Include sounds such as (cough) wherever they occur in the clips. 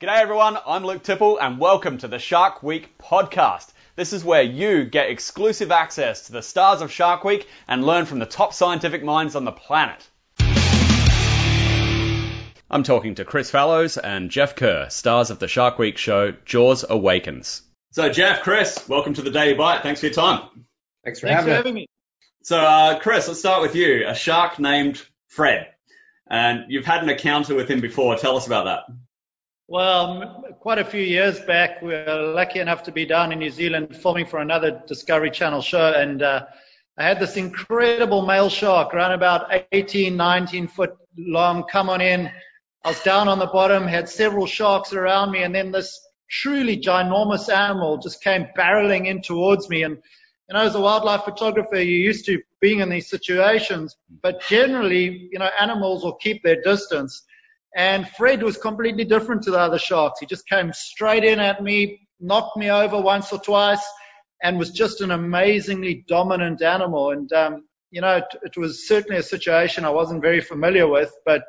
G'day everyone, I'm Luke Tipple and welcome to the Shark Week podcast. This is where you get exclusive access to the stars of Shark Week and learn from the top scientific minds on the planet. I'm talking to Chris Fallows and Jeff Kurr, stars of the Shark Week show Jaws Awakens. So, Jeff, Chris, welcome to the Daily Bite. Thanks for your time. Thanks for, Thanks having, for having me. So, uh, Chris, let's start with you. A shark named Fred. And you've had an encounter with him before. Tell us about that. Well, quite a few years back, we were lucky enough to be down in New Zealand filming for another Discovery Channel show, and uh, I had this incredible male shark, around about 18, 19 foot long, come on in. I was down on the bottom, had several sharks around me, and then this truly ginormous animal just came barreling in towards me. And you know, as a wildlife photographer, you're used to being in these situations, but generally, you know, animals will keep their distance. And Fred was completely different to the other sharks. He just came straight in at me, knocked me over once or twice, and was just an amazingly dominant animal. And, um, you know, it, it was certainly a situation I wasn't very familiar with, but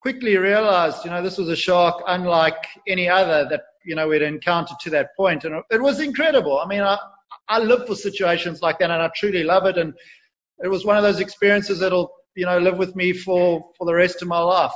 quickly realized, you know, this was a shark unlike any other that, you know, we'd encountered to that point. And it was incredible. I mean, I, I live for situations like that and I truly love it. And it was one of those experiences that'll, you know, live with me for, for the rest of my life.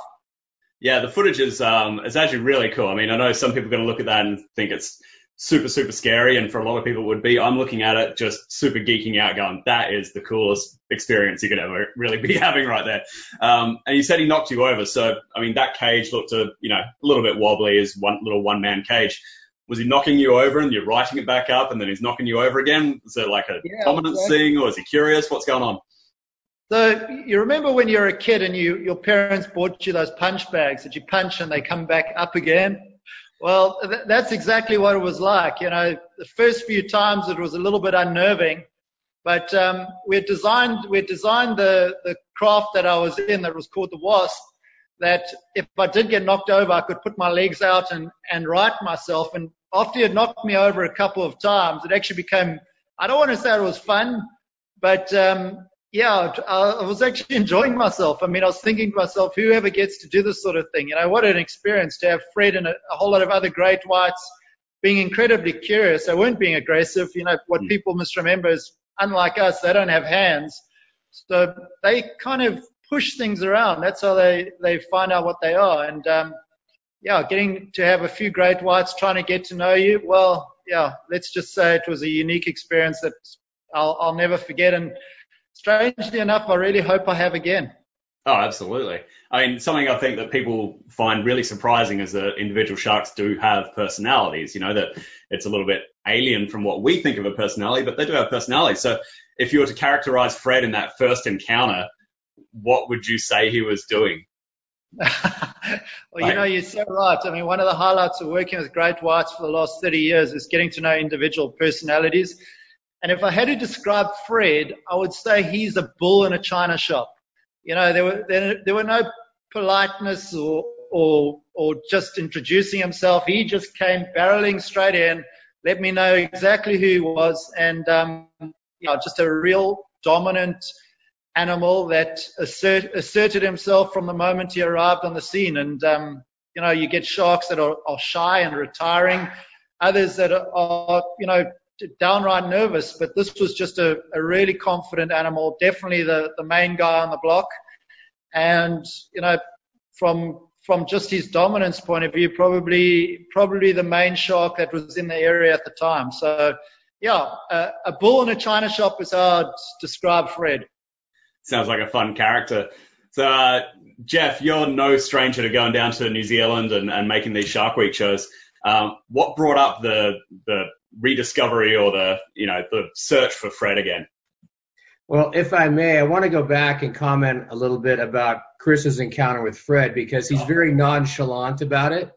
Yeah, the footage is um, it's actually really cool. I mean, I know some people are going to look at that and think it's super super scary, and for a lot of people it would be. I'm looking at it just super geeking out, going, "That is the coolest experience you could ever really be (laughs) having right there." Um, and you said he knocked you over, so I mean that cage looked a you know a little bit wobbly as one little one man cage. Was he knocking you over and you're righting it back up, and then he's knocking you over again? Is it like a Yeah, dominance exactly. thing, or is he curious? What's going on? So you remember when you were a kid and you, your parents bought you those punch bags that you punch and they come back up again? Well, th- that's exactly what it was like. You know, the first few times it was a little bit unnerving, but um, we designed we designed the the craft that I was in that was called the Wasp. That if I did get knocked over, I could put my legs out and and right myself. And after had knocked me over a couple of times, it actually became I don't want to say it was fun, but um, yeah, I was actually enjoying myself. I mean, I was thinking to myself, whoever gets to do this sort of thing, you know, what an experience to have Fred and a, a whole lot of other great whites being incredibly curious. They weren't being aggressive. You know, what Mm. people must remember is, unlike us, they don't have hands. So they kind of push things around. That's how they, they find out what they are. And, um, yeah, getting to have a few great whites trying to get to know you. Well, yeah, let's just say it was a unique experience that I'll, I'll never forget. And strangely enough, I really hope I have again. Oh, absolutely. I mean, something I think that people find really surprising is that individual sharks do have personalities. You know, that it's a little bit alien from what we think of a personality, but they do have personalities. So if you were to characterize Fred in that first encounter, what would you say he was doing? (laughs) well, you know, you're so right. I mean, one of the highlights of working with great whites for the last 30 years is getting to know individual personalities. And if I had to describe Fred, I would say he's a bull in a china shop. You know, there were there, there were no politeness or or or just introducing himself. He just came barreling straight in, let me know exactly who he was, and um, you know, just a real dominant animal that assert, asserted himself from the moment he arrived on the scene. And um, you know, you get sharks that are, are shy and retiring, others that are, are you know downright nervous. But this was just a, a really confident animal, definitely the the main guy on the block. And you know, from from just his dominance point of view, probably probably the main shark that was in the area at the time. So. Yeah, a, a bull in a china shop is how I'd describe Fred. Sounds like a fun character. So, uh, Jeff, you're no stranger to going down to New Zealand and, and making these Shark Week shows. Um, what brought up the the rediscovery or the you know the search for Fred again? Well, if I may, I want to go back and comment a little bit about Chris's encounter with Fred because he's very nonchalant about it.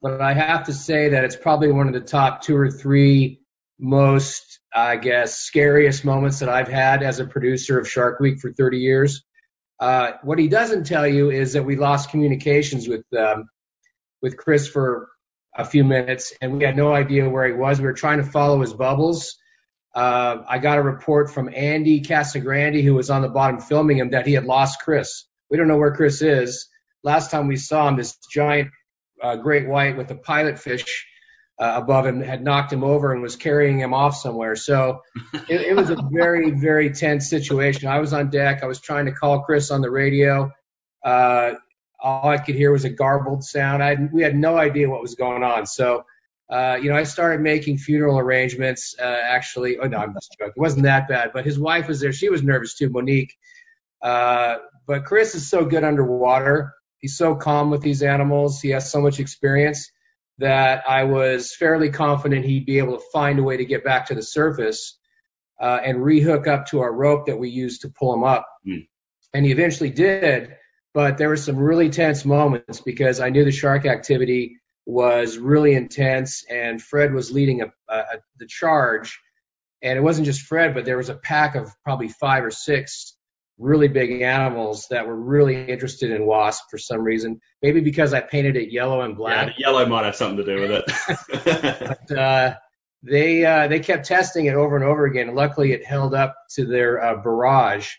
But I have to say that it's probably one of the top two or three most, I guess, scariest moments that I've had as a producer of Shark Week for 30 years. Uh, what he doesn't tell you is that we lost communications with um, with Chris for a few minutes, and we had no idea where he was. We were trying to follow his bubbles. Uh, I got a report from Andy Casagrande, who was on the bottom filming him, that he had lost Chris. We don't know where Chris is. Last time we saw him, this giant uh, great white with a pilot fish uh, above him had knocked him over and was carrying him off somewhere. So it, it was a very, very tense situation. I was on deck. I was trying to call Chris on the radio. Uh, all I could hear was a garbled sound. I we had no idea what was going on. So, uh, you know, I started making funeral arrangements. Uh, actually, oh no, I'm just joking. It wasn't that bad. But his wife was there. She was nervous too, Monique. Uh, but Chris is so good underwater. He's so calm with these animals. He has so much experience that I was fairly confident he'd be able to find a way to get back to the surface uh, and rehook up to our rope that we used to pull him up. Mm. And he eventually did, but there were some really tense moments because I knew the shark activity was really intense and Fred was leading a, a, the charge. And it wasn't just Fred, but there was a pack of probably five or six really big animals that were really interested in wasp for some reason. Maybe because I painted it yellow and black. Yeah, yellow might have something to do with it. (laughs) but uh, they uh, they kept testing it over and over again. Luckily, it held up to their uh, barrage.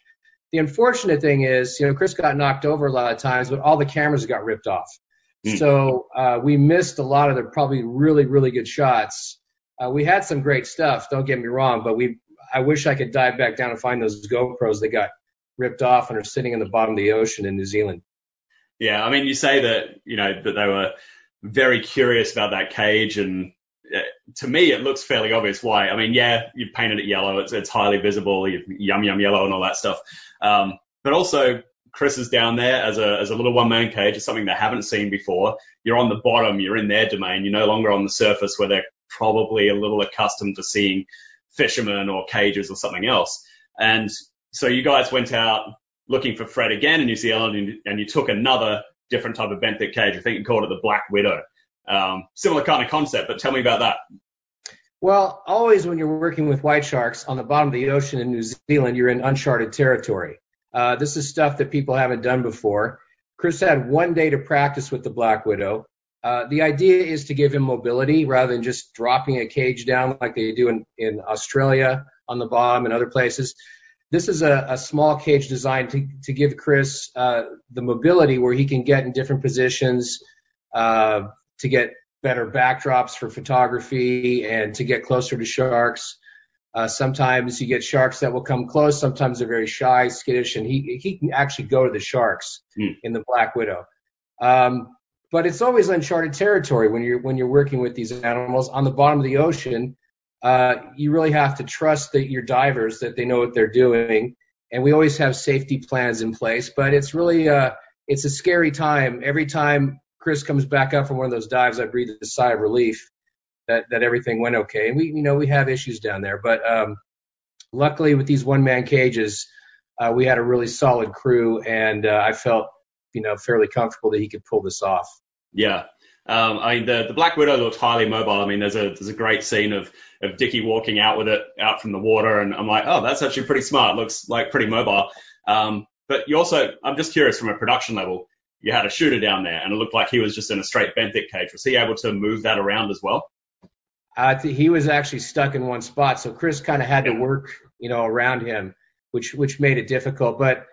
The unfortunate thing is, you know, Chris got knocked over a lot of times, but all the cameras got ripped off. Mm. So uh, we missed a lot of the probably really really good shots. Uh, we had some great stuff. Don't get me wrong, but we I wish I could dive back down and find those GoPros that got ripped off and are sitting in the bottom of the ocean in New Zealand. Yeah, I mean, you say that you know that they were very curious about that cage, and to me, it looks fairly obvious why. I mean, yeah, you've painted it yellow; it's it's highly visible, you've yum yum yellow and all that stuff. Um, but also, Chris is down there as a as a little one man cage. It's something they haven't seen before. You're on the bottom, you're in their domain. You're no longer on the surface where they're probably a little accustomed to seeing fishermen or cages or something else. And so you guys went out looking for Fred again in New Zealand, and, and you took another different type of benthic cage. I think you called it the Black Widow. Um, similar kind of concept, but tell me about that. Well, always when you're working with white sharks on the bottom of the ocean in New Zealand, you're in uncharted territory. Uh, this is stuff that people haven't done before. Chris had one day to practice with the Black Widow. Uh, the idea is to give him mobility rather than just dropping a cage down like they do in, in Australia on the bottom and other places. This is a, a small cage designed to, to give Chris uh, the mobility where he can get in different positions uh, to get better backdrops for photography and to get closer to sharks. Uh, sometimes you get sharks that will come close. Sometimes they're very shy, skittish, and he he can actually go to the sharks mm. in the Black Widow. Um, but it's always uncharted territory when you're when you're working with these animals on the bottom of the ocean uh, you really have to trust that your divers that they know what they're doing. And we always have safety plans in place, but it's really uh, it's a scary time. Every time Chris comes back up from one of those dives, I breathe a sigh of relief that that everything went okay. And we you know we have issues down there, but um, luckily with these one man cages, uh, we had a really solid crew, and uh, I felt you know fairly comfortable that he could pull this off. Yeah, um, I mean, the, the Black Widow looked highly mobile. I mean, there's a there's a great scene of of Dickie walking out with it out from the water, and I'm like, oh, that's actually pretty smart. Looks like pretty mobile. Um, but you also, I'm just curious from a production level, you had a shooter down there, and it looked like he was just in a straight benthic cage. Was he able to move that around as well? Uh, he was actually stuck in one spot, so Chris kind of had to work, you know, around him, which which made it difficult. But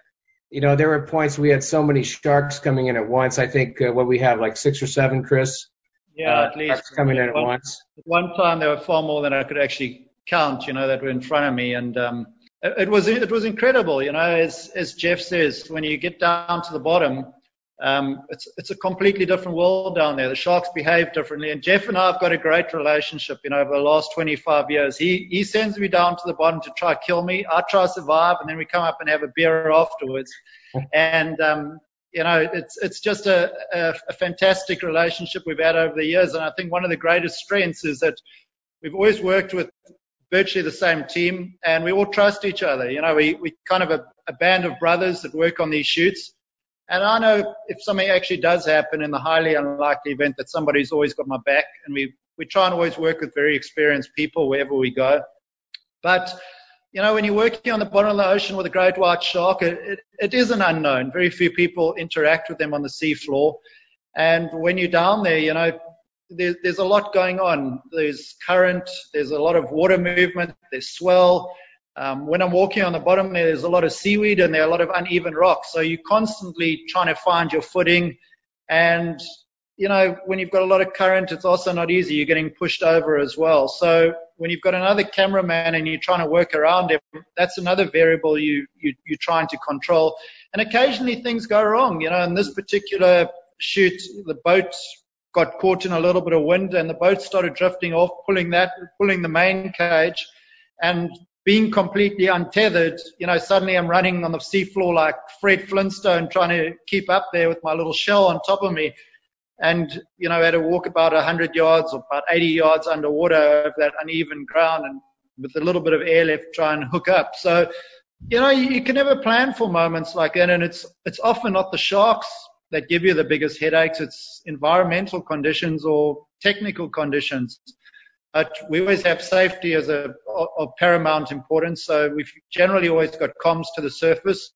you know, there were points we had so many sharks coming in at once. I think uh, what we have like six or seven, Chris. Yeah, uh, at least coming in at one, once. At one time, there were far more than I could actually count. You know, that were in front of me, and um, it, it was it was incredible. You know, as as Jeff says, when you get down to the bottom, um, it's it's a completely different world down there. The sharks behave differently, and Jeff and I have got a great relationship. You know, over the last 25 years, he he sends me down to the bottom to try to kill me. I try to survive, and then we come up and have a beer afterwards. (laughs) and um, you know, it's it's just a, a, a fantastic relationship we've had over the years, and I think one of the greatest strengths is that we've always worked with virtually the same team, and we all trust each other. You know, we we kind of a, a band of brothers that work on these shoots and I know if something actually does happen in the highly unlikely event that somebody's always got my back, and we, we try and always work with very experienced people wherever we go. But, you know, when you're working on the bottom of the ocean with a great white shark, it, it, it is an unknown. Very few people interact with them on the seafloor. And when you're down there, you know, there, there's a lot going on. There's current, there's a lot of water movement, there's swell, um, when I'm walking on the bottom, there's a lot of seaweed and there are a lot of uneven rocks. So you're constantly trying to find your footing. And, you know, when you've got a lot of current, it's also not easy. You're getting pushed over as well. So when you've got another cameraman and you're trying to work around him, that's another variable you, you, you're trying to control. And occasionally things go wrong. You know, in this particular shoot, the boat got caught in a little bit of wind and the boat started drifting off, pulling that, pulling the main cage. And being completely untethered, you know, suddenly I'm running on the seafloor like Fred Flintstone trying to keep up there with my little shell on top of me. And, you know, I had to walk about 100 yards or about 80 yards underwater over that uneven ground and with a little bit of airlift try and hook up. So, you know, you, you can never plan for moments like that. And it's, it's often not the sharks that give you the biggest headaches. It's environmental conditions or technical conditions. But we always have safety as a of paramount importance. So we've generally always got comms to the surface.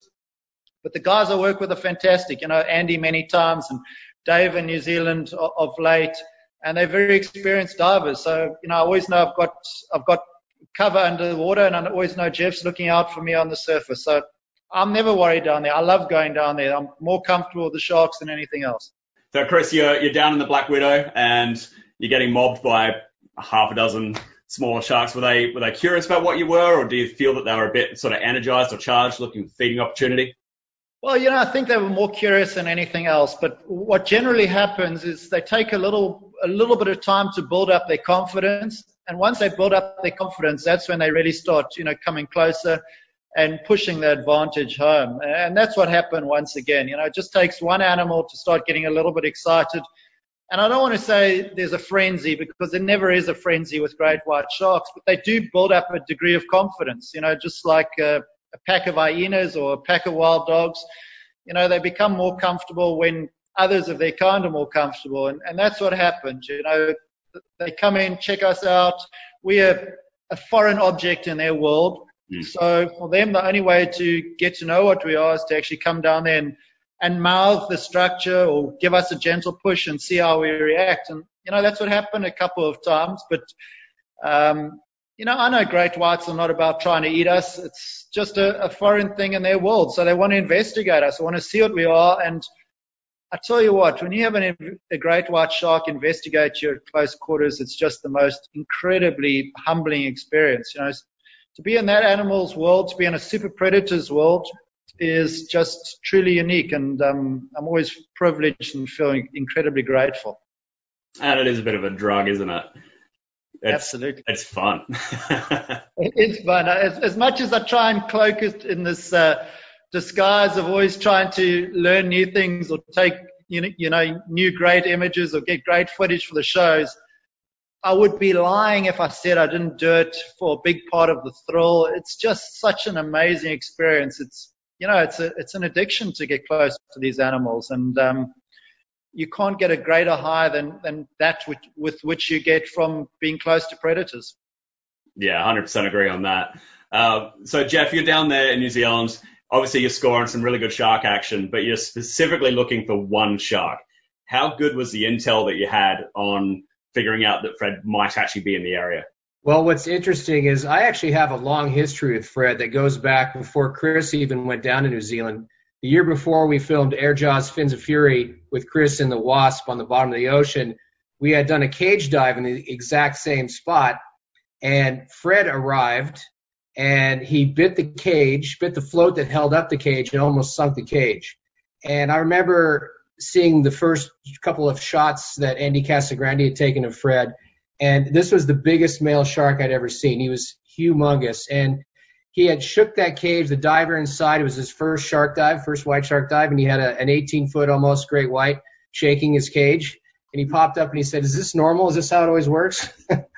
But the guys I work with are fantastic. You know, Andy many times and Dave in New Zealand of, late, and they're very experienced divers. So you know, I always know I've got I've got cover under the water, and I always know Jeff's looking out for me on the surface. So I'm never worried down there. I love going down there. I'm more comfortable with the sharks than anything else. So Chris, you're you're down in the Black Widow, and you're getting mobbed by half a dozen smaller sharks. Were they were they curious about what you were, or do you feel that they were a bit sort of energized or charged, looking for feeding opportunity? Well, you know, I think they were more curious than anything else. But what generally happens is they take a little a little bit of time to build up their confidence, and once they build up their confidence, that's when they really start, you know, coming closer and pushing the advantage home. And that's what happened once again. You know, it just takes one animal to start getting a little bit excited and I don't want to say there's a frenzy because there never is a frenzy with great white sharks, but they do build up a degree of confidence, you know, just like a, a pack of hyenas or a pack of wild dogs. You know, they become more comfortable when others of their kind are more comfortable. And, and that's what happened. You know, they come in, check us out. We are a foreign object in their world. Mm. So for them, the only way to get to know what we are is to actually come down there and and mouth the structure or give us a gentle push and see how we react. And, you know, that's what happened a couple of times. But, um, you know, I know great whites are not about trying to eat us. It's just a, a foreign thing in their world. So they want to investigate us. They want to see what we are. And I tell you what, when you have an, a great white shark investigate you at close quarters, it's just the most incredibly humbling experience. You know, to be in that animal's world, to be in a super predator's world, is just truly unique, and um, I'm always privileged and feeling incredibly grateful. And it is a bit of a drug, isn't it? It's, Absolutely. It's fun. (laughs) it's fun. As, as, much as I try and cloak it in this uh, disguise of always trying to learn new things or take you know, you know new great images or get great footage for the shows, I would be lying if I said I didn't do it for a big part of the thrill. It's just such an amazing experience. It's you know, it's a, it's an addiction to get close to these animals, and um, you can't get a greater high than than that with, with which you get from being close to predators. Yeah, 100% agree on that. Uh, so Jeff, you're down there in New Zealand. Obviously, you're scoring some really good shark action, but you're specifically looking for one shark. How good was the intel that you had on figuring out that Fred might actually be in the area? Well, what's interesting is I actually have a long history with Fred that goes back before Chris even went down to New Zealand. The year before we filmed Air Jaws Fins of Fury with Chris and the Wasp on the bottom of the ocean, we had done a cage dive in the exact same spot. And Fred arrived and he bit the cage, bit the float that held up the cage, and almost sunk the cage. And I remember seeing the first couple of shots that Andy Casagrande had taken of Fred and this was the biggest male shark I'd ever seen. He was humongous. And he had shook that cage. The diver inside, it was his first shark dive, first white shark dive. And he had a, an 18 foot almost great white shaking his cage. And he popped up and he said, Is this normal? Is this how it always works?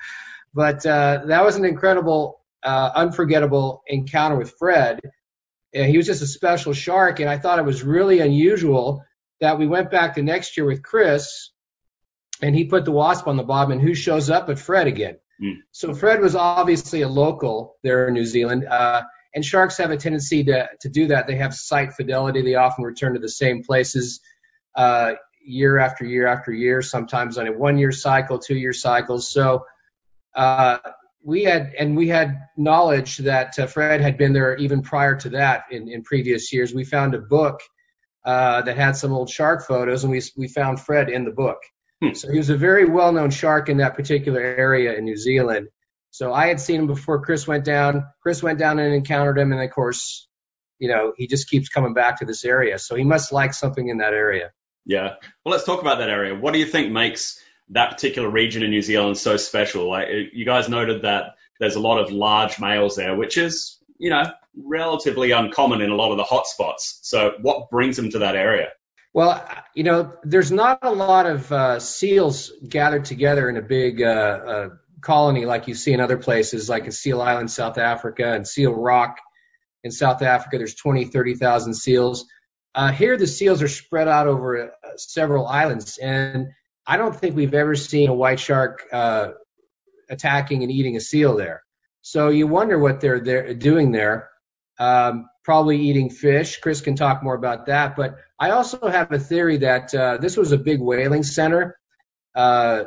(laughs) but uh, that was an incredible, uh, unforgettable encounter with Fred. And he was just a special shark. And I thought it was really unusual that we went back the next year with Chris and he put the wasp on the bob, and who shows up but Fred again. Mm. So Fred was obviously a local there in New Zealand, uh, and sharks have a tendency to to do that. They have site fidelity. They often return to the same places uh, year after year after year, sometimes on a one year cycle, two year cycles. So uh, we had and we had knowledge that uh, Fred had been there even prior to that in, in previous years. We found a book uh, that had some old shark photos, and we we found Fred in the book. Hmm. So he was a very well-known shark in that particular area in New Zealand. So I had seen him before Chris went down. Chris went down and encountered him, and of course, you know, he just keeps coming back to this area. So he must like something in that area. Yeah. Well, let's talk about that area. What do you think makes that particular region in New Zealand so special? Like you guys noted that there's a lot of large males there, which is, you know, relatively uncommon in a lot of the hot spots. So what brings them to that area? Well, you know, there's not a lot of uh, seals gathered together in a big uh, uh, colony like you see in other places, like in Seal Island, South Africa, and Seal Rock in South Africa. There's 20, 30,000 seals. Uh, here, the seals are spread out over uh, several islands, and I don't think we've ever seen a white shark uh, attacking and eating a seal there. So you wonder what they're, they're doing there. Um, probably eating fish. Chris can talk more about that. But I also have a theory that uh, this was a big whaling center uh,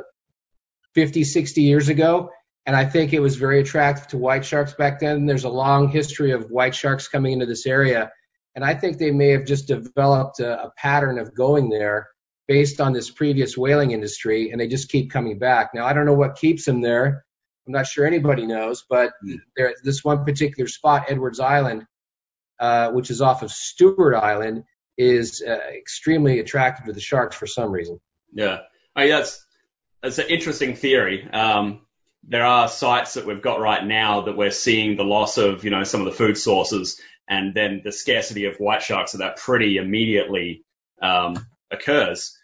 50, 60 years ago. And I think it was very attractive to white sharks back then. There's a long history of white sharks coming into this area. And I think they may have just developed a, a pattern of going there based on this previous whaling industry, and they just keep coming back. Now, I don't know what keeps them there. I'm not sure anybody knows, but hmm. there, this one particular spot, Edwards Island, uh, which is off of Stewart Island, is uh, extremely attractive to the sharks for some reason. Yeah, I mean, that's that's an interesting theory. Um, there are sites that we've got right now that we're seeing the loss of, you know, some of the food sources, and then the scarcity of white sharks. So that pretty immediately um, occurs.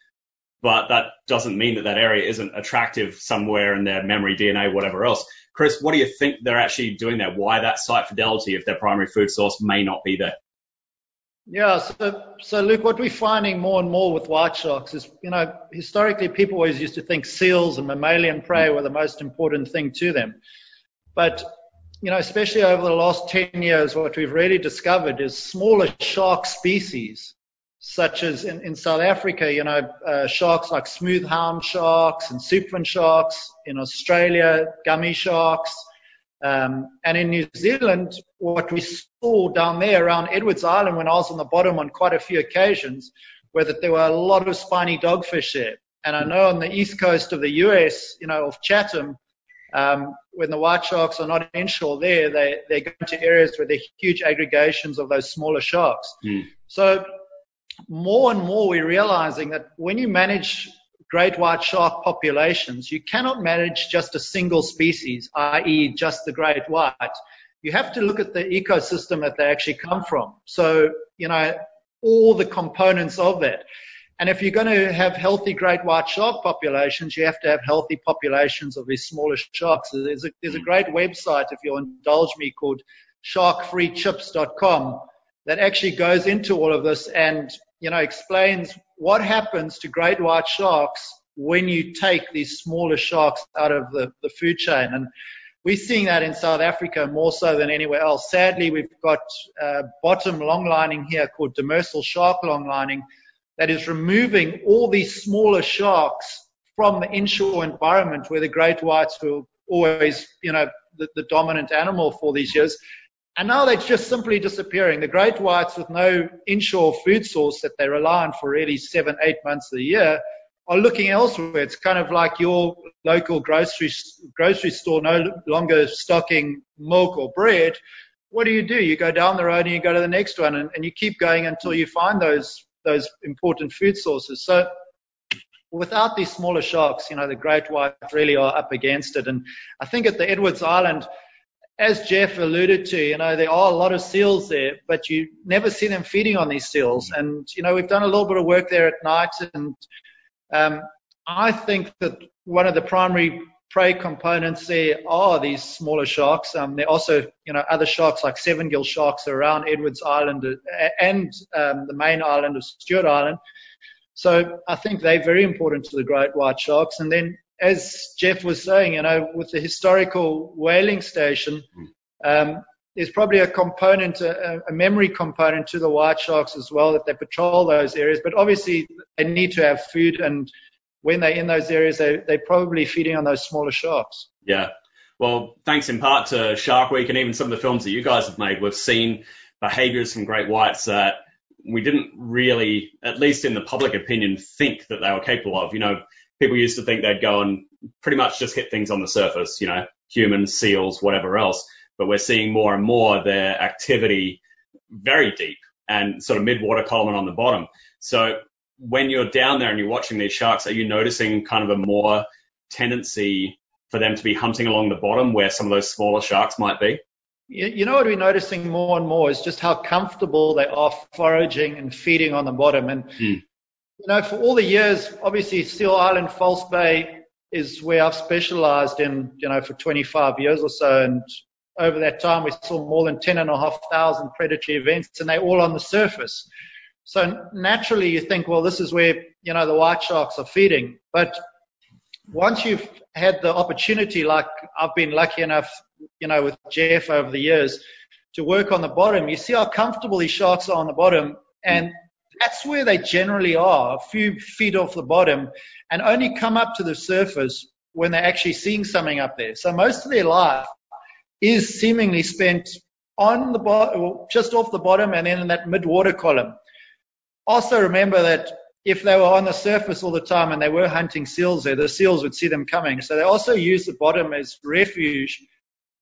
But that doesn't mean that that area isn't attractive somewhere in their memory, DNA, whatever else. Chris, what do you think they're actually doing there? Why that site fidelity if their primary food source may not be there? Yeah, so, so Luke, what we're finding more and more with white sharks is, you know, historically people always used to think seals and mammalian prey were the most important thing to them. But, you know, especially over the last 10 years, what we've really discovered is smaller shark species, such as in, in South Africa, you know, uh, sharks like smooth hound sharks and soupfin sharks. In Australia, gummy sharks. Um, and in New Zealand, what we saw down there around Edwards Island when I was on the bottom on quite a few occasions, were that there were a lot of spiny dogfish there. And I know on the east coast of the US, you know, of Chatham, um, when the white sharks are not inshore there, they, they go into areas where there are huge aggregations of those smaller sharks. Mm. So more and more we're realizing that when you manage great white shark populations, you cannot manage just a single species, i.e. just the great white. You have to look at the ecosystem that they actually come from. So, you know, all the components of that. And if you're going to have healthy great white shark populations, you have to have healthy populations of these smaller sharks. There's a, there's a great website, if you'll indulge me, called sharkfreechips.com that actually goes into all of this and you know, explains what happens to great white sharks when you take these smaller sharks out of the, the food chain. And we're seeing that in South Africa more so than anywhere else. Sadly, we've got uh, bottom longlining here called demersal shark longlining that is removing all these smaller sharks from the inshore environment where the great whites were always, you know, the, the dominant animal for these years. And now they're just simply disappearing. The great whites with no inshore food source that they rely on for really seven, eight months of the year are looking elsewhere. It's kind of like your local grocery, grocery store no longer stocking milk or bread. What do you do? You go down the road and you go to the next one and, and you keep going until you find those, those important food sources. So without these smaller sharks, you know, the great whites really are up against it. And I think at the Edwards Island, as Jeff alluded to, you know, there are a lot of seals there, but you never see them feeding on these seals. And, you know, we've done a little bit of work there at night. And um, I think that one of the primary prey components there are these smaller sharks. Um, there are also, you know, other sharks like seven gill sharks around Edwards Island uh, and um, the main island of Stewart Island. So I think they're very important to the great white sharks. And then as Jeff was saying, you know, with the historical whaling station, um, there's probably a component, a, a, memory component to the white sharks as well that they patrol those areas. But obviously, they need to have food, and when they're in those areas, they, they're probably feeding on those smaller sharks. Yeah. Well, thanks in part to Shark Week and even some of the films that you guys have made, we've seen behaviors from great whites that we didn't really, at least in the public opinion, think that they were capable of. You know, people used to think they'd go and pretty much just hit things on the surface, you know, humans, seals, whatever else. But we're seeing more and more their activity very deep and sort of mid-water column on the bottom. So when you're down there and you're watching these sharks, are you noticing kind of a more tendency for them to be hunting along the bottom where some of those smaller sharks might be? You know what we're noticing more and more is just how comfortable they are foraging and feeding on the bottom. And mm. You know, for all the years, obviously Seal Island, False Bay is where I've specialized in, you know, for 25 years or so. And over that time, we saw more than 10,500 predatory events, and they're all on the surface. So naturally, you think, well, this is where you know the white sharks are feeding. But once you've had the opportunity, like I've been lucky enough, you know, with Jeff over the years, to work on the bottom, you see how comfortable these sharks are on the bottom, and that's where they generally are, a few feet off the bottom, and only come up to the surface when they're actually seeing something up there. So most of their life is seemingly spent on the bottom, just off the bottom, and then in that mid-water column. Also remember that if they were on the surface all the time and they were hunting seals there, the seals would see them coming. So they also use the bottom as refuge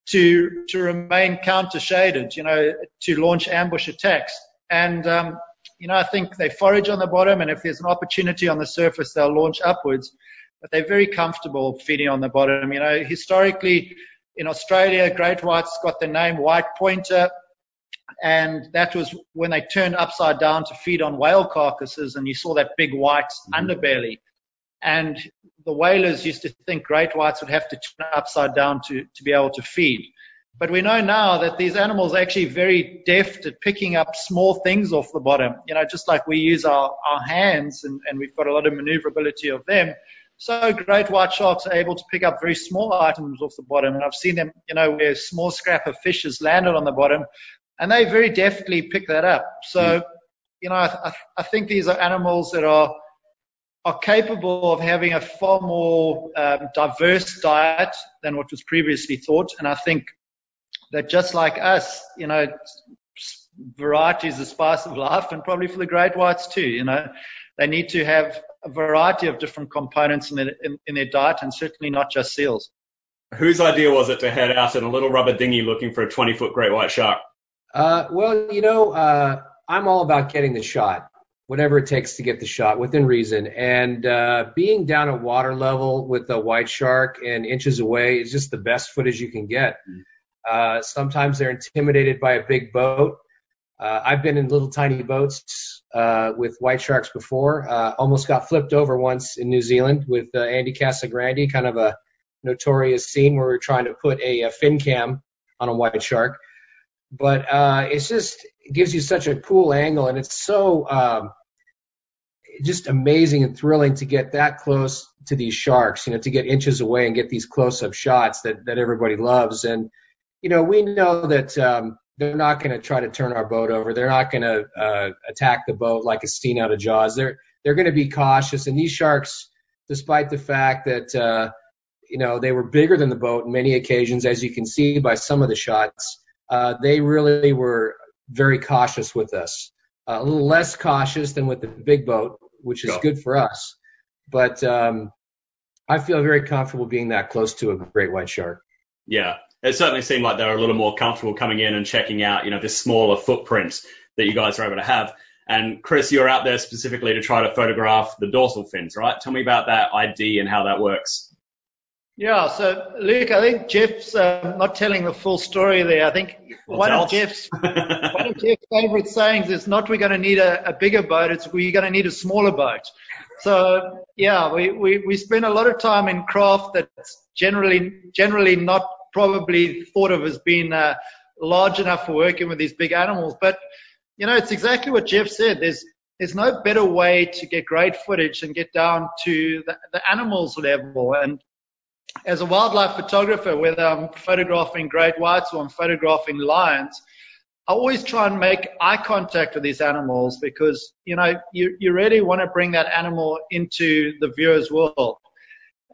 to to remain counter shaded, you know, to launch ambush attacks. And um, you know, I think they forage on the bottom, and if there's an opportunity on the surface, they'll launch upwards. But they're very comfortable feeding on the bottom. You know, historically in Australia, great whites got the name white pointer, and that was when they turned upside down to feed on whale carcasses, and you saw that big white mm-hmm. underbelly. And the whalers used to think great whites would have to turn upside down to, to be able to feed. But we know now that these animals are actually very deft at picking up small things off the bottom. You know, just like we use our, our hands and, and we've got a lot of maneuverability of them. So great white sharks are able to pick up very small items off the bottom. And I've seen them, you know, where small scrap of fish has landed on the bottom and they very deftly pick that up. So, mm. you know, I, I think these are animals that are are capable of having a far more um, diverse diet than what was previously thought. And I think that just like us, you know, variety is the spice of life, and probably for the great whites too. You know, they need to have a variety of different components in their, in, in their diet, and certainly not just seals. Whose idea was it to head out in a little rubber dinghy looking for a 20 foot great white shark? Uh, well, you know, uh, I'm all about getting the shot, whatever it takes to get the shot within reason. And uh, being down at water level with a white shark and inches away is just the best footage you can get. Mm. Uh, sometimes they're intimidated by a big boat. Uh, I've been in little tiny boats uh, with white sharks before. Uh, almost got flipped over once in New Zealand with uh, Andy Casagrande, kind of a notorious scene where we are trying to put a, a fin cam on a white shark but uh, it's just it gives you such a cool angle, and it's so um, just amazing and thrilling to get that close to these sharks. You know, to get inches away and get these close-up shots that that everybody loves. And you know, we know that um, they're not going to try to turn our boat over. They're not going to uh, attack the boat like a Steen out of Jaws. They're they're going to be cautious. And these sharks, despite the fact that uh, you know they were bigger than the boat in many occasions, as you can see by some of the shots uh, they really were very cautious with us. Uh, a little less cautious than with the big boat, which is yeah. good for us. But um, I feel very comfortable being that close to a great white shark. Yeah, it certainly seemed like they were a little more comfortable coming in and checking out, you know, this smaller footprint that you guys are able to have. And Chris, you're out there specifically to try to photograph the dorsal fins, right? Tell me about that ID and how that works. Yeah, so Luke, I think Jeff's uh, not telling the full story there. I think one of Jeff's (laughs) one of Jeff's favorite sayings is not we're going to need a, a bigger boat, it's we're going to need a smaller boat. So yeah, we, we, we spend a lot of time in craft that's generally generally not probably thought of as being uh, large enough for working with these big animals. But you know, it's exactly what Jeff said. There's there's no better way to get great footage and get down to the, the animals level. And as a wildlife photographer, whether I'm photographing great whites or I'm photographing lions, I always try and make eye contact with these animals because, you know, you, you really want to bring that animal into the viewer's world.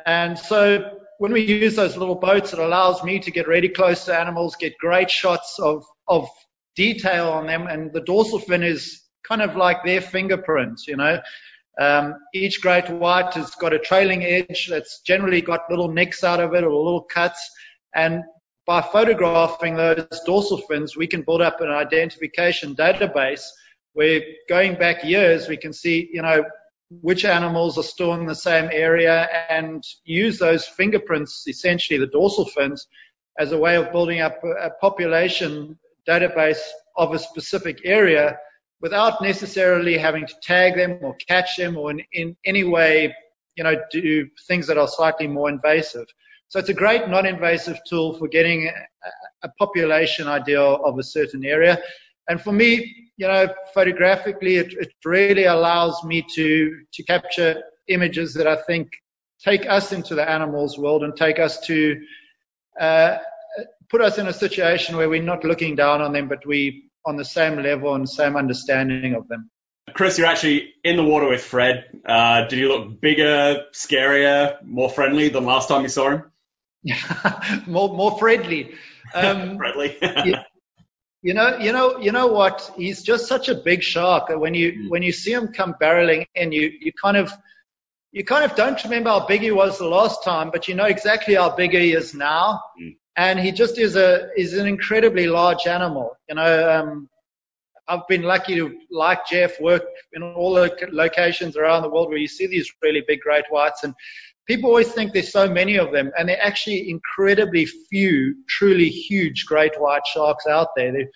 And so when we use those little boats, it allows me to get really close to animals, get great shots of, of detail on them. And the dorsal fin is kind of like their fingerprints, you know. Um, each great white has got a trailing edge that's generally got little nicks out of it or little cuts. And by photographing those dorsal fins, we can build up an identification database where going back years, we can see, you know, which animals are still in the same area and use those fingerprints, essentially the dorsal fins, as a way of building up a population database of a specific area without necessarily having to tag them or catch them or in, in any way, you know, do things that are slightly more invasive. So it's a great non-invasive tool for getting a, a population idea of a certain area. And for me, you know, photographically, it, it really allows me to, to capture images that I think take us into the animals world and take us to, uh, put us in a situation where we're not looking down on them, but we on the same level and same understanding of them. Chris, you're actually in the water with Fred. Uh, did he look bigger, scarier, more friendly than last time you saw him? (laughs) more, more friendly. (laughs) Um, friendly. (laughs) you, you, know, you know, you know what? He's just such a big shark. When you mm. when you see him come barreling in, you you kind of you kind of don't remember how big he was the last time, but you know exactly how big he is now. Mm and he just is a is an incredibly large animal. You know, um, I've been lucky to, like Jeff, work in all the locations around the world where you see these really big great whites, and people always think there's so many of them, and there are actually incredibly few truly huge great white sharks out there. They're,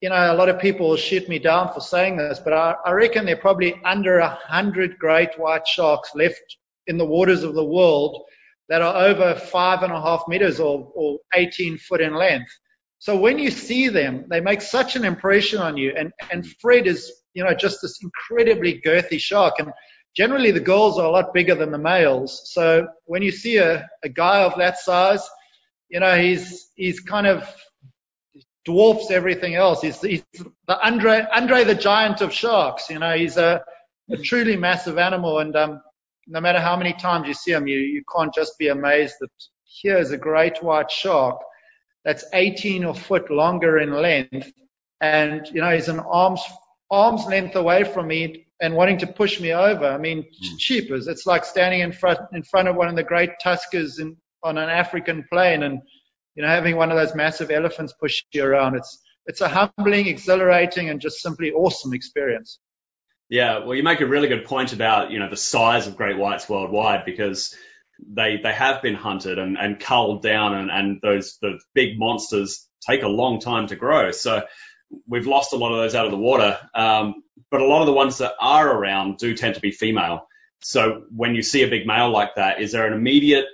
you know, a lot of people will shoot me down for saying this, but I, I reckon there are probably under a hundred great white sharks left in the waters of the world that are over five and a half meters or, or 18 foot in length. So when you see them, they make such an impression on you. And, and Fred is, you know, just this incredibly girthy shark. And generally the girls are a lot bigger than the males. So when you see a, a guy of that size, you know, he's, he's kind of dwarfs everything else. He's, he's the Andre, Andre the giant of sharks. You know, he's a, a truly massive animal. And, um, no matter how many times you see them, you, you can't just be amazed that here is a great white shark that's 18 or foot longer in length. And, you know, he's an arm's, arm's length away from me and wanting to push me over. I mean, mm. cheapers. It's like standing in front, in front of one of the great tuskers in, on an African plain and, you know, having one of those massive elephants push you around. It's, it's a humbling, exhilarating, and just simply awesome experience. Yeah, well, you make a really good point about you know the size of great whites worldwide because they they have been hunted and, and culled down, and, and those the big monsters take a long time to grow. So we've lost a lot of those out of the water, um, but a lot of the ones that are around do tend to be female. So when you see a big male like that, is there an immediate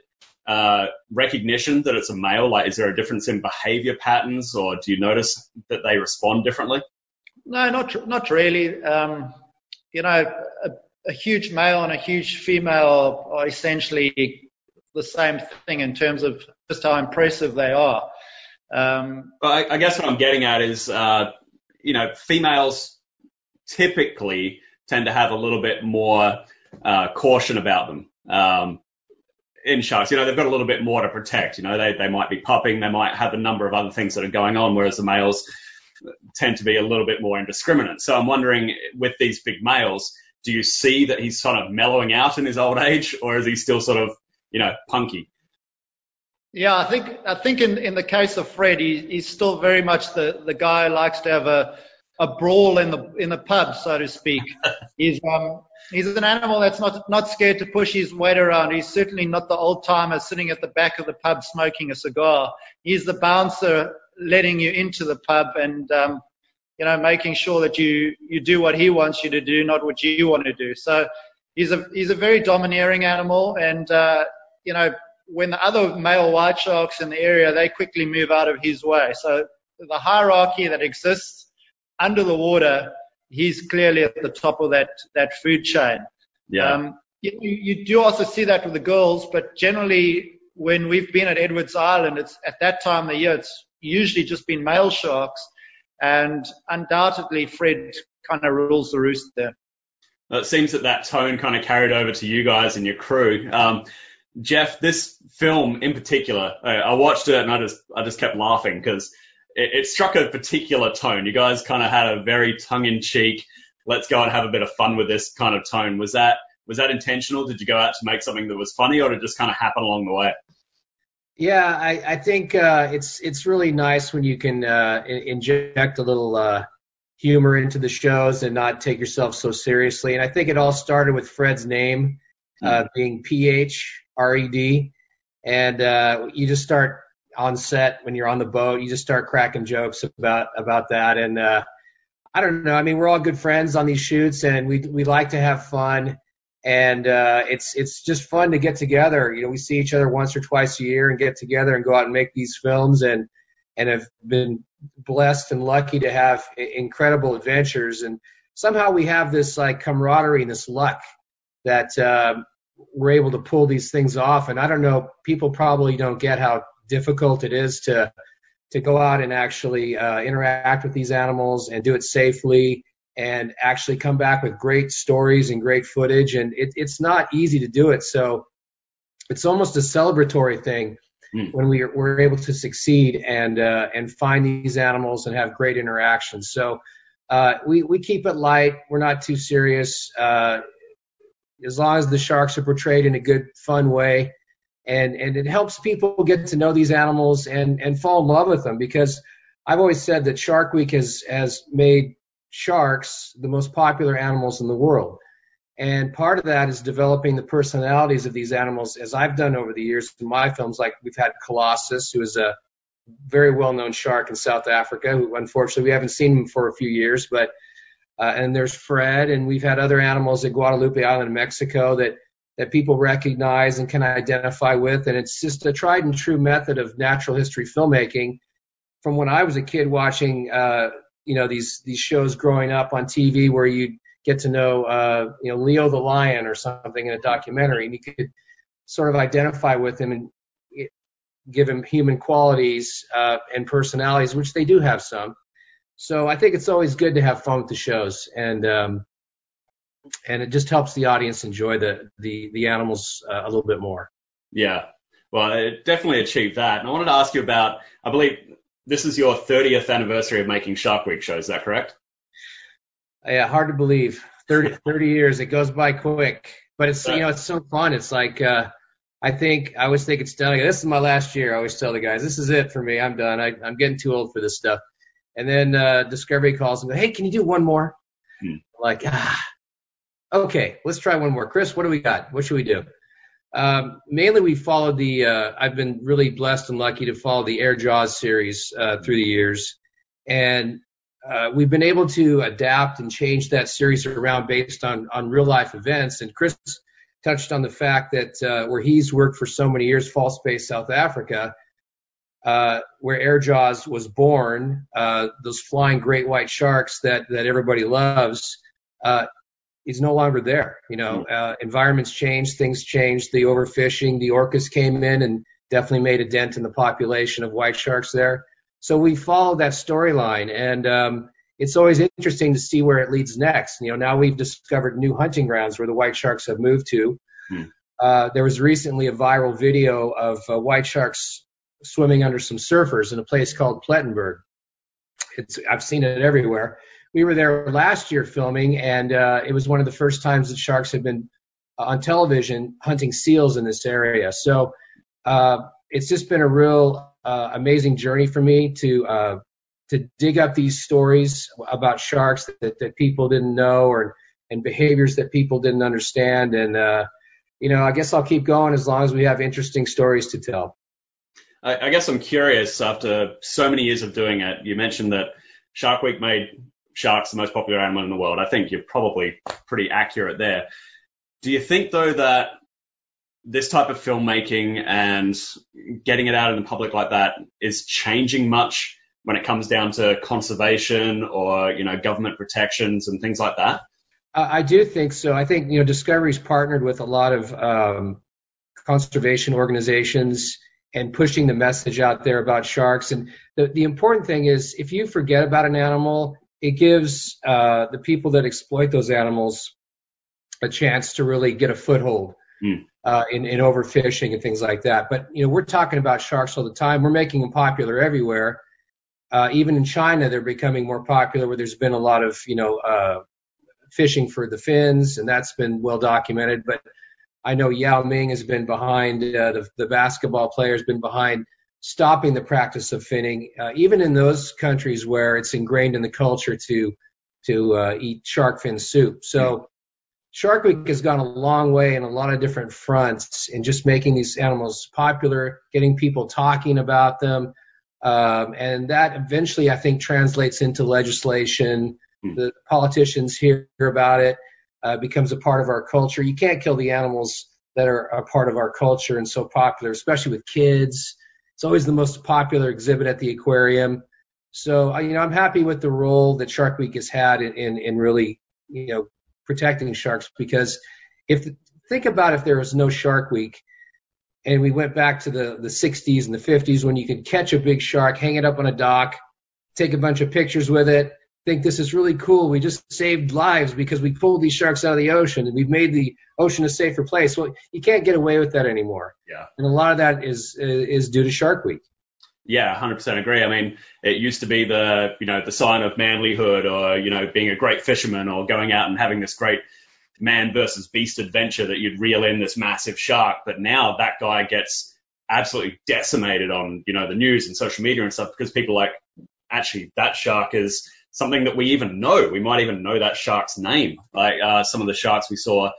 uh, recognition that it's a male? Like, is there a difference in behavior patterns, or do you notice that they respond differently? No, not not really. Um, you know, a, a huge male and a huge female are essentially the same thing in terms of just how impressive they are. Um, I, I, guess what I'm getting at is, uh, you know, females typically tend to have a little bit more uh, caution about them. Um, in sharks, you know, they've got a little bit more to protect. You know, they, they might be pupping, they might have a number of other things that are going on, whereas the males tend to be a little bit more indiscriminate. So I'm wondering, with these big males, do you see that he's sort of mellowing out in his old age, or is he still sort of, you know, punky? Yeah, I think I think in, in the case of Fred, he, he's still very much the, the guy who likes to have a, a brawl in the in the pub, so to speak. (laughs) he's um he's an animal that's not not scared to push his weight around. He's certainly not the old timer sitting at the back of the pub smoking a cigar. He's the bouncer letting you into the pub and um, you know making sure that you you do what he wants you to do, not what you want to do. So he's a he's a very domineering animal, and uh, you know when the other male white sharks in the area they quickly move out of his way. So the hierarchy that exists under the water, he's clearly at the top of that that food chain. Yeah. Um, you, you do also see that with the girls, but generally when we've been at Edwards Island, it's at that time of the year, it's usually just been male sharks, and undoubtedly Fred kind of rules the roost there. it seems that that tone kind of carried over to you guys and your crew. Um, Jeff, this film in particular, I watched it and I just I just kept laughing because it, it, struck a particular tone. You guys kind of had a very tongue-in-cheek, let's go and have a bit of fun with this kind of tone. Was that was that intentional? Did you go out to make something that was funny, or did it just kind of happen along the way? Yeah, I, I think uh, it's it's really nice when you can uh, inject a little uh, humor into the shows and not take yourself so seriously. And I think it all started with Fred's name uh, being P H R E D, and uh, you just start on set when you're on the boat. You just start cracking jokes about about that, and uh, I don't know. I mean, we're all good friends on these shoots, and we we like to have fun and uh, it's it's just fun to get together. You know, we see each other once or twice a year and get together and go out and make these films, and and have been blessed and lucky to have incredible adventures. And somehow we have this like camaraderie and this luck that uh, we're able to pull these things off. And I don't know, people probably don't get how difficult it is to to go out and actually uh, interact with these animals and do it safely and actually come back with great stories and great footage. And it, it's not easy to do it. So it's almost a celebratory thing mm. when we are, we're able to succeed and uh, and find these animals and have great interactions. So uh, we we keep it light. We're not too serious. Uh, as long as the sharks are portrayed in a good, fun way, and and it helps people get to know these animals and and fall in love with them because I've always said that Shark Week has has made sharks the most popular animals in the world. And part of that is developing the personalities of these animals, as I've done over the years in my films. Like we've had Colossus, who is a very well-known shark in South Africa, who unfortunately we haven't seen him for a few years. But uh, and there's Fred, and we've had other animals at Guadalupe Island, in Mexico, that that people recognize and can identify with. And it's just a tried and true method of natural history filmmaking. From when I was a kid watching uh, you know these these shows growing up on TV where you get to know uh, you know Leo the lion or something in a documentary, and you could sort of identify with him and give him human qualities uh, and personalities, which they do have some. So I think it's always good to have fun with the shows, and um, and it just helps the audience enjoy the the the animals uh, a little bit more. Yeah, well, it definitely achieved that. And I wanted to ask you about, I believe this is your 30th anniversary of making Shark Week shows. Is that correct? Yeah, hard to believe. 30, 30 years. It goes by quick, but it's you know it's so fun. It's like uh, I think I always think it's done. This is my last year. I always tell the guys, this is it for me. I'm done. I, I'm getting too old for this stuff. And then uh, Discovery calls and go, hey, can you do one more? Hmm. Like ah, okay, let's try one more. Chris, what do we got? What should we do? Um, mainly, we followed the. Uh, I've been really blessed and lucky to follow the Air Jaws series uh, through the years, and uh, we've been able to adapt and change that series around based on on real life events. And Chris touched on the fact that uh, where he's worked for so many years, False Bay, South Africa, uh, where Air Jaws was born, uh, those flying great white sharks that that everybody loves. Is no longer there. You know, hmm. uh, environments change, things change. The overfishing, the orcas came in and definitely made a dent in the population of white sharks there. So we followed that storyline, and um, it's always interesting to see where it leads next. You know, now we've discovered new hunting grounds where the white sharks have moved to. Hmm. Uh, there was recently a viral video of uh, white sharks swimming under some surfers in a place called Plettenberg. It's I've seen it everywhere we were there last year filming, and uh, it was one of the first times that sharks had been on television hunting seals in this area. So uh, it's just been a real uh, amazing journey for me to uh, to dig up these stories about sharks that, that people didn't know or and behaviors that people didn't understand. And uh, you know, I guess I'll keep going as long as we have interesting stories to tell. I, I guess I'm curious after so many years of doing it. You mentioned that Shark Week made shark's the most popular animal in the world. I think you're probably pretty accurate there. Do you think though that this type of filmmaking and getting it out in the public like that is changing much when it comes down to conservation or you know government protections and things like that? I do think so. I think you know Discovery's partnered with a lot of um, conservation organizations and pushing the message out there about sharks. And the, the important thing is if you forget about an animal it gives uh, the people that exploit those animals a chance to really get a foothold mm. uh, in, in overfishing and things like that. But you know, we're talking about sharks all the time. We're making them popular everywhere. Uh, even in China, they're becoming more popular. Where there's been a lot of you know uh, fishing for the fins, and that's been well documented. But I know Yao Ming has been behind, uh, the, the basketball player has been behind stopping the practice of finning, uh, even in those countries where it's ingrained in the culture to to uh, eat shark fin soup. So Shark Week has gone a long way in a lot of different fronts in just making these animals popular, getting people talking about them, um, and that eventually I think translates into legislation. Mm. The politicians hear about it, uh, becomes a part of our culture. You can't kill the animals that are a part of our culture and so popular, especially with kids. It's always the most popular exhibit at the aquarium. So, you know, I'm happy with the role that Shark Week has had in, in, in really, you know, protecting sharks because if think about if there was no Shark Week and we went back to the, the 60s and the 50s when you could catch a big shark, hang it up on a dock, take a bunch of pictures with it, think this is really cool. We just saved lives because we pulled these sharks out of the ocean and we've made the ocean a safer place. Well, you can't get away with that anymore. Yeah. And a lot of that is is due to Shark Week. Yeah, 100% agree. I mean, it used to be the, you know, the sign of manlyhood or, you know, being a great fisherman or going out and having this great man versus beast adventure that you'd reel in this massive shark. But now that guy gets absolutely decimated on, you know, the news and social media and stuff because people like, actually, that shark is something that we even know. We might even know that shark's name. Like uh, some of the sharks we saw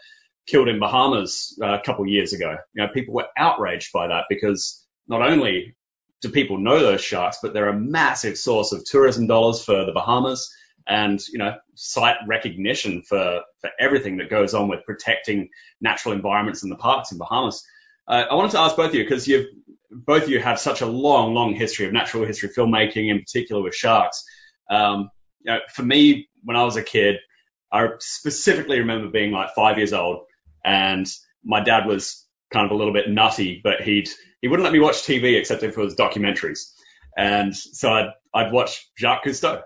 killed in Bahamas uh, a couple years ago. You know, people were outraged by that because not only do people know those sharks, but they're a massive source of tourism dollars for the Bahamas and you know site recognition for for everything that goes on with protecting natural environments in the parks in Bahamas. Uh, I wanted to ask both of you because you both of you have such a long, long history of natural history filmmaking, in particular with sharks. Um, you know, for me, when I was a kid, I specifically remember being like five years old, and my dad was kind of a little bit nutty, but he'd he wouldn't let me watch TV except if it was documentaries, and so I'd I'd watch Jacques Cousteau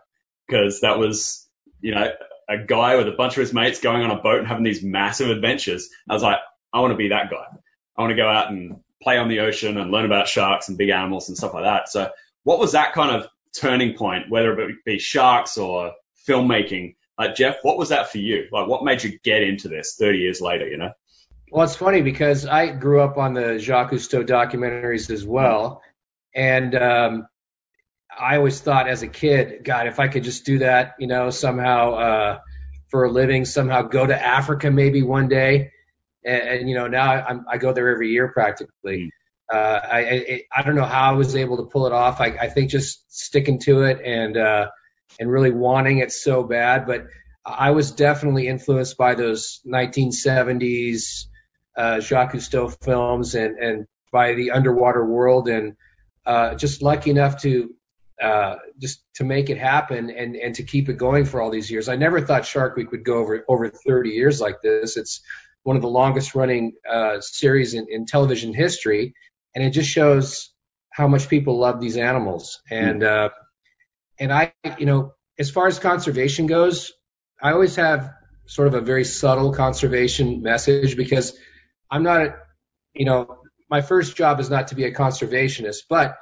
because that was you know a guy with a bunch of his mates going on a boat and having these massive adventures. I was like, I want to be that guy. I want to go out and play on the ocean and learn about sharks and big animals and stuff like that. So, what was that kind of turning point, whether it be sharks or filmmaking. Like Jeff, what was that for you? Like, what made you get into this 30 years later? You know. Well, it's funny because I grew up on the Jacques Cousteau documentaries as well, and um, I always thought as a kid, God, if I could just do that, you know, somehow uh, for a living, somehow go to Africa maybe one day, and, and you know, now I'm, I go there every year practically. Uh, I, I, I don't know how I was able to pull it off. I, I think just sticking to it and uh, and really wanting it so bad. But I was definitely influenced by those 1970s uh, Jacques Cousteau films and and by the underwater world and uh, just lucky enough to uh, just to make it happen and and to keep it going for all these years. I never thought Shark Week would go over over 30 years like this. It's one of the longest running uh, series in, in television history and it just shows how much people love these animals. And uh, and I, you know, as far as conservation goes, I always have sort of a very subtle conservation message because I'm not, you know, my first job is not to be a conservationist, but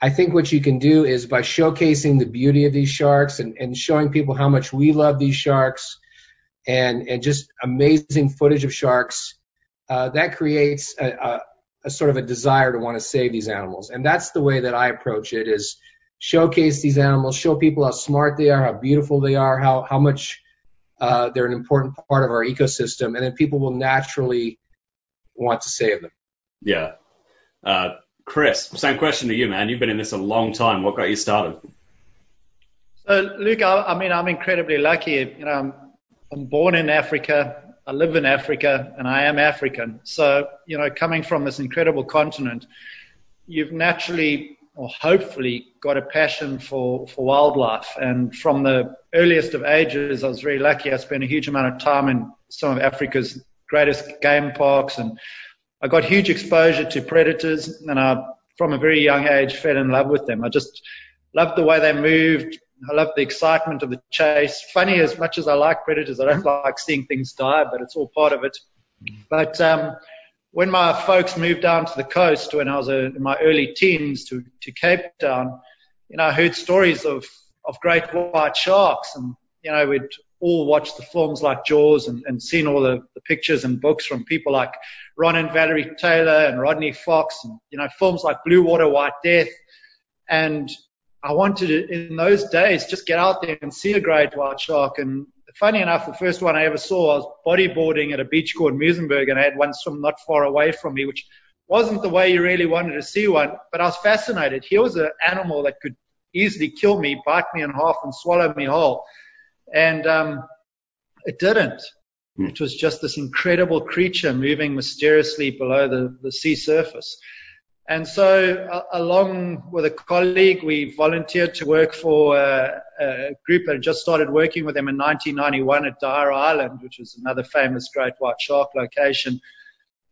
I think what you can do is by showcasing the beauty of these sharks and, and showing people how much we love these sharks and, and just amazing footage of sharks, uh, that creates a, a, a sort of a desire to want to save these animals. And that's the way that I approach it is showcase these animals, show people how smart they are, how beautiful they are, how, how much uh, they're an important part of our ecosystem. And then people will naturally want to save them. Yeah. Uh, Chris, same question to you, man. You've been in this a long time. What got you started? So, Luke, I, I mean, I'm incredibly lucky. You know, I'm, I'm born in Africa. I live in Africa and I am African. So, you know, coming from this incredible continent, you've naturally or hopefully got a passion for, for wildlife. And from the earliest of ages, I was very lucky. I spent a huge amount of time in some of Africa's greatest game parks and I got huge exposure to predators and I, from a very young age, fell in love with them. I just loved the way they moved, I love the excitement of the chase. Funny as much as I like predators, I don't like seeing things die, but it's all part of it. But um, when my folks moved down to the coast when I was uh, in my early teens to, to Cape Town, you know, I heard stories of, of great white sharks and, you know, we'd all watched the films like Jaws and, and seen all the, the pictures and books from people like Ron and Valerie Taylor and Rodney Fox and, you know, films like Blue Water, White Death. And I wanted to, in those days, just get out there and see a great white shark. And funny enough, the first one I ever saw, I was bodyboarding at a beach called Muizenberg and I had one swim not far away from me, which wasn't the way you really wanted to see one, but I was fascinated. Here was an animal that could easily kill me, bite me in half, and swallow me whole. And um, it didn't. Hmm. It was just this incredible creature moving mysteriously below the, the sea surface. And so, uh, along with a colleague, we volunteered to work for a, a, group that had just started working with them in 1991 at Dyer Island, which is another famous great white shark location.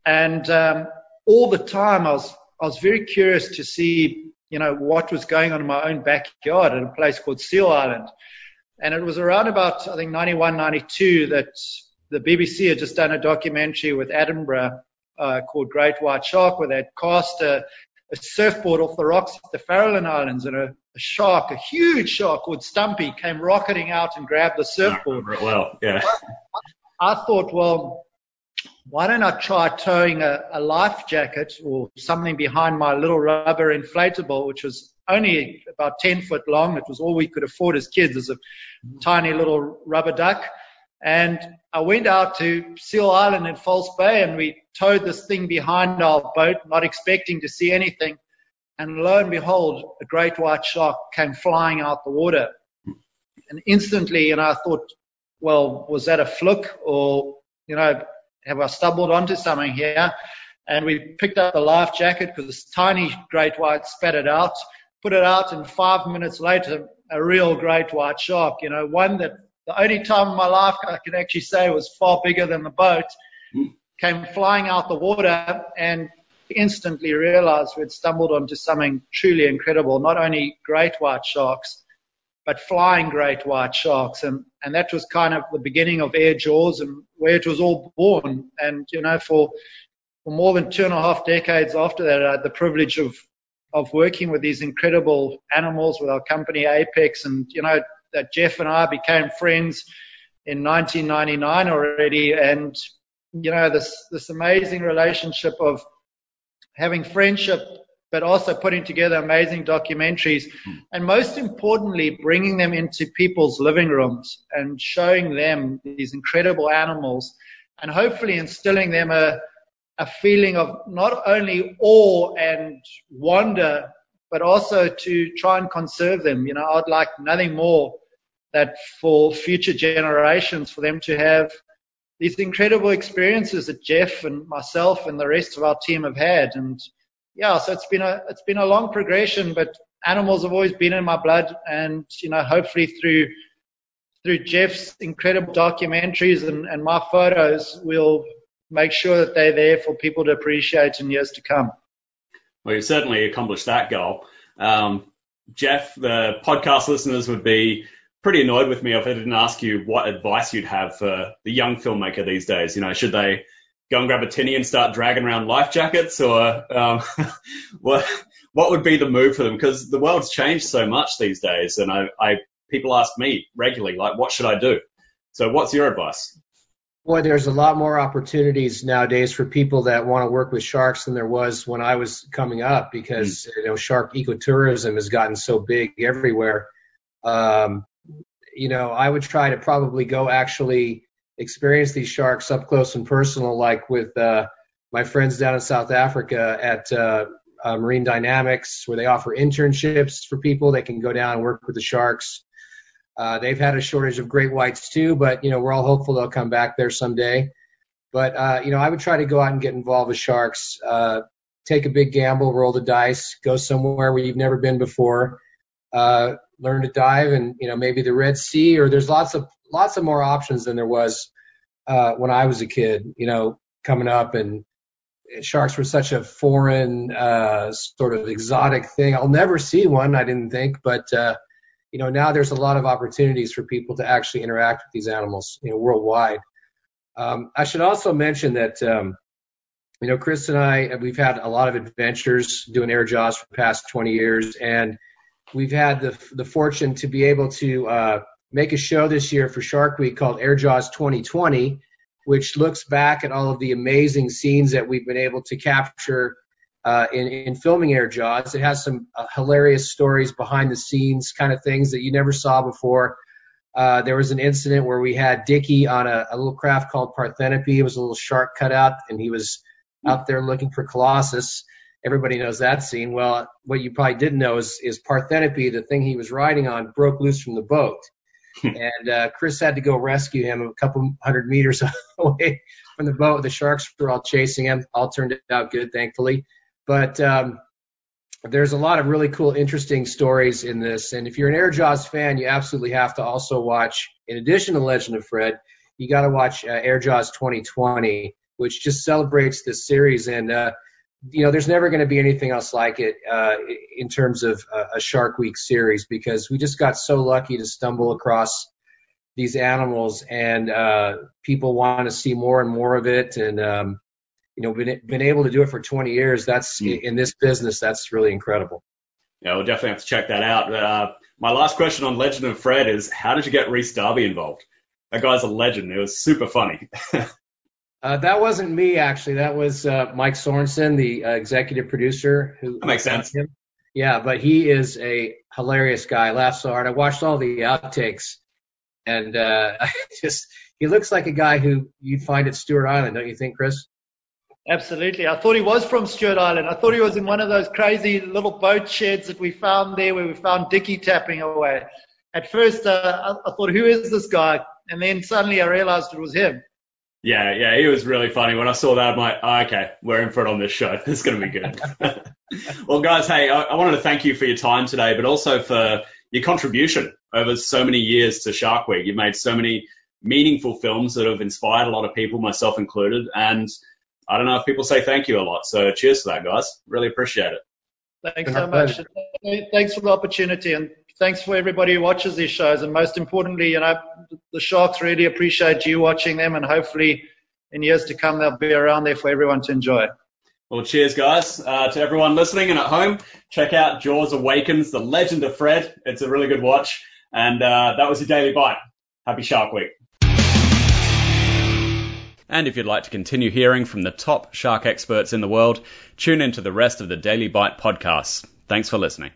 And um, all the time, I was I was very curious to see, you know, what was going on in my own backyard at a place called Seal Island. And it was around about, I think, 91, 92 that the BBC had just done a documentary with Attenborough uh, called Great White Shark, where they'd cast a, a surfboard off the rocks at the Farallon Islands, and a, a, shark, a huge shark called Stumpy, came rocketing out and grabbed the surfboard. Well, yeah. I, I thought, well, why don't I try towing a, a life jacket or something behind my little rubber inflatable, which was only about 10 foot long. It was all we could afford as kids as a tiny little rubber duck. And I went out to Seal Island in False Bay and we towed this thing behind our boat, not expecting to see anything. And lo and behold, a great white shark came flying out the water. And instantly, and I thought, well, was that a fluke or, you know, have I stumbled onto something here? And we picked up the life jacket because this tiny great white spat it out, put it out, and five minutes later, a real great white shark, you know, one that the only time in my life I can actually say was far bigger than the boat, mm. came flying out the water and instantly realized we had stumbled onto something truly incredible, not only great white sharks, but flying great white sharks. And, and that was kind of the beginning of Air Jaws and where it was all born. And, you know, for, for more than two and a half decades after that, I had the privilege of, of working with these incredible animals with our company Apex. And, you know, that Jeff and I became friends in 1999 already. And, you know, this, this amazing relationship of having friendship but also putting together amazing documentaries hmm. and most importantly, bringing them into people's living rooms and showing them these incredible animals and hopefully instilling them a, a feeling of not only awe and wonder, but also to try and conserve them. You know, I'd like nothing more that for future generations for them to have these incredible experiences that Jeff and myself and the rest of our team have had. And yeah, so it's been a it's been a long progression, but animals have always been in my blood, and you know, hopefully through through Jeff's incredible documentaries and, and my photos, we'll make sure that they're there for people to appreciate in years to come. Well, you certainly accomplished that goal. Um, Jeff, the podcast listeners would be pretty annoyed with me if I didn't ask you what advice you'd have for the young filmmaker these days. You know, should they go and grab a tinny and start dragging around life jackets, or um, (laughs) what what would be the move for them? Because the world's changed so much these days, and I, I people ask me regularly, like, what should I do? So, what's your advice? Boy, there's a lot more opportunities nowadays for people that want to work with sharks than there was when I was coming up because mm. you know shark ecotourism has gotten so big everywhere. Um, you know, I would try to probably go actually experience these sharks up close and personal, like with uh, my friends down in South Africa at uh, uh, Marine Dynamics, where they offer internships for people. They can go down and work with the sharks. Uh, they've had a shortage of great whites too, but you know we're all hopeful they'll come back there someday. But uh, you know I would try to go out and get involved with sharks. Uh, take a big gamble, roll the dice, go somewhere where you've never been before. Uh, learn to dive and you know maybe the Red Sea or there's lots of lots of more options than there was uh, when I was a kid. You know, coming up and sharks were such a foreign uh, sort of exotic thing. I'll never see one, I didn't think, but uh, you know now there's a lot of opportunities for people to actually interact with these animals, you know, worldwide. Um, I should also mention that. Um, you know, Chris and I, we've had a lot of adventures doing air jaws for the past 20 years, and we've had the the fortune to be able to uh, make a show this year for Shark Week called Air Jaws 2020, which looks back at all of the amazing scenes that we've been able to capture uh, in, in filming Air Jaws. It has some uh, hilarious stories behind the scenes, kind of things that you never saw before. Uh, there was an incident where we had Dickie on a, a, little craft called Parthenope. It was a little shark cutout, and he was out there looking for Colossus. Everybody knows that scene. Well, what you probably didn't know is, is Parthenope, the thing he was riding on, broke loose from the boat. and uh, Chris had to go rescue him a couple hundred meters (laughs) away from the boat. The sharks were all chasing him. All turned out good, thankfully. But um, there's a lot of really cool, interesting stories in this. And if you're an Air Jaws fan, you absolutely have to also watch, in addition to Legend of Fred, you got to watch uh, Air Jaws 2020, which just celebrates this series. And, uh, you know, there's never going to be anything else like it uh, in terms of a Shark Week series because we just got so lucky to stumble across these animals and uh, people want to see more and more of it. And, um, you know, been, been able to do it for 20 years, that's mm. in this business, that's really incredible. Yeah, we'll definitely have to check that out. Uh, my last question on Legend of Fred is how did you get Rhys Darby involved? That guy's a legend. It was super funny. (laughs) uh, that wasn't me, actually. That was uh, Mike Sorensen, the uh, executive producer. Who that makes sense. Him. Yeah, but he is a hilarious guy. Laughed so hard. I watched all the outtakes, and uh, (laughs) I just he looks like a guy who you'd find at Stewart Island, don't you think, Chris? Absolutely. I thought he was from Stewart Island. I thought he was in one of those crazy little boat sheds that we found there where we found Dickie tapping away. At first, uh, I, I thought, who is this guy? And then suddenly I realized it was him. Yeah, yeah, he was really funny. When I saw that, I'm like, oh, okay, we're in for it on this show. (laughs) It's going to be good. (laughs) well, guys, hey, I, I wanted to thank you for your time today, but also for your contribution over so many years to Shark Week. You've made so many meaningful films that have inspired a lot of people, myself included. And I don't know if people say thank you a lot. So cheers for that, guys. Really appreciate it. Thanks so much. Thanks for the opportunity and thanks for everybody who watches these shows. And most importantly, you know, the Sharks really appreciate you watching them and hopefully in years to come, they'll be around there for everyone to enjoy. Well, cheers, guys. Uh, to everyone listening and at home, check out Jaws Awakens, The Legend of Fred. It's a really good watch. And uh, that was your Daily Bite. Happy Shark Week. And if you'd like to continue hearing from the top shark experts in the world, tune into the rest of the Daily Bite podcasts. Thanks for listening.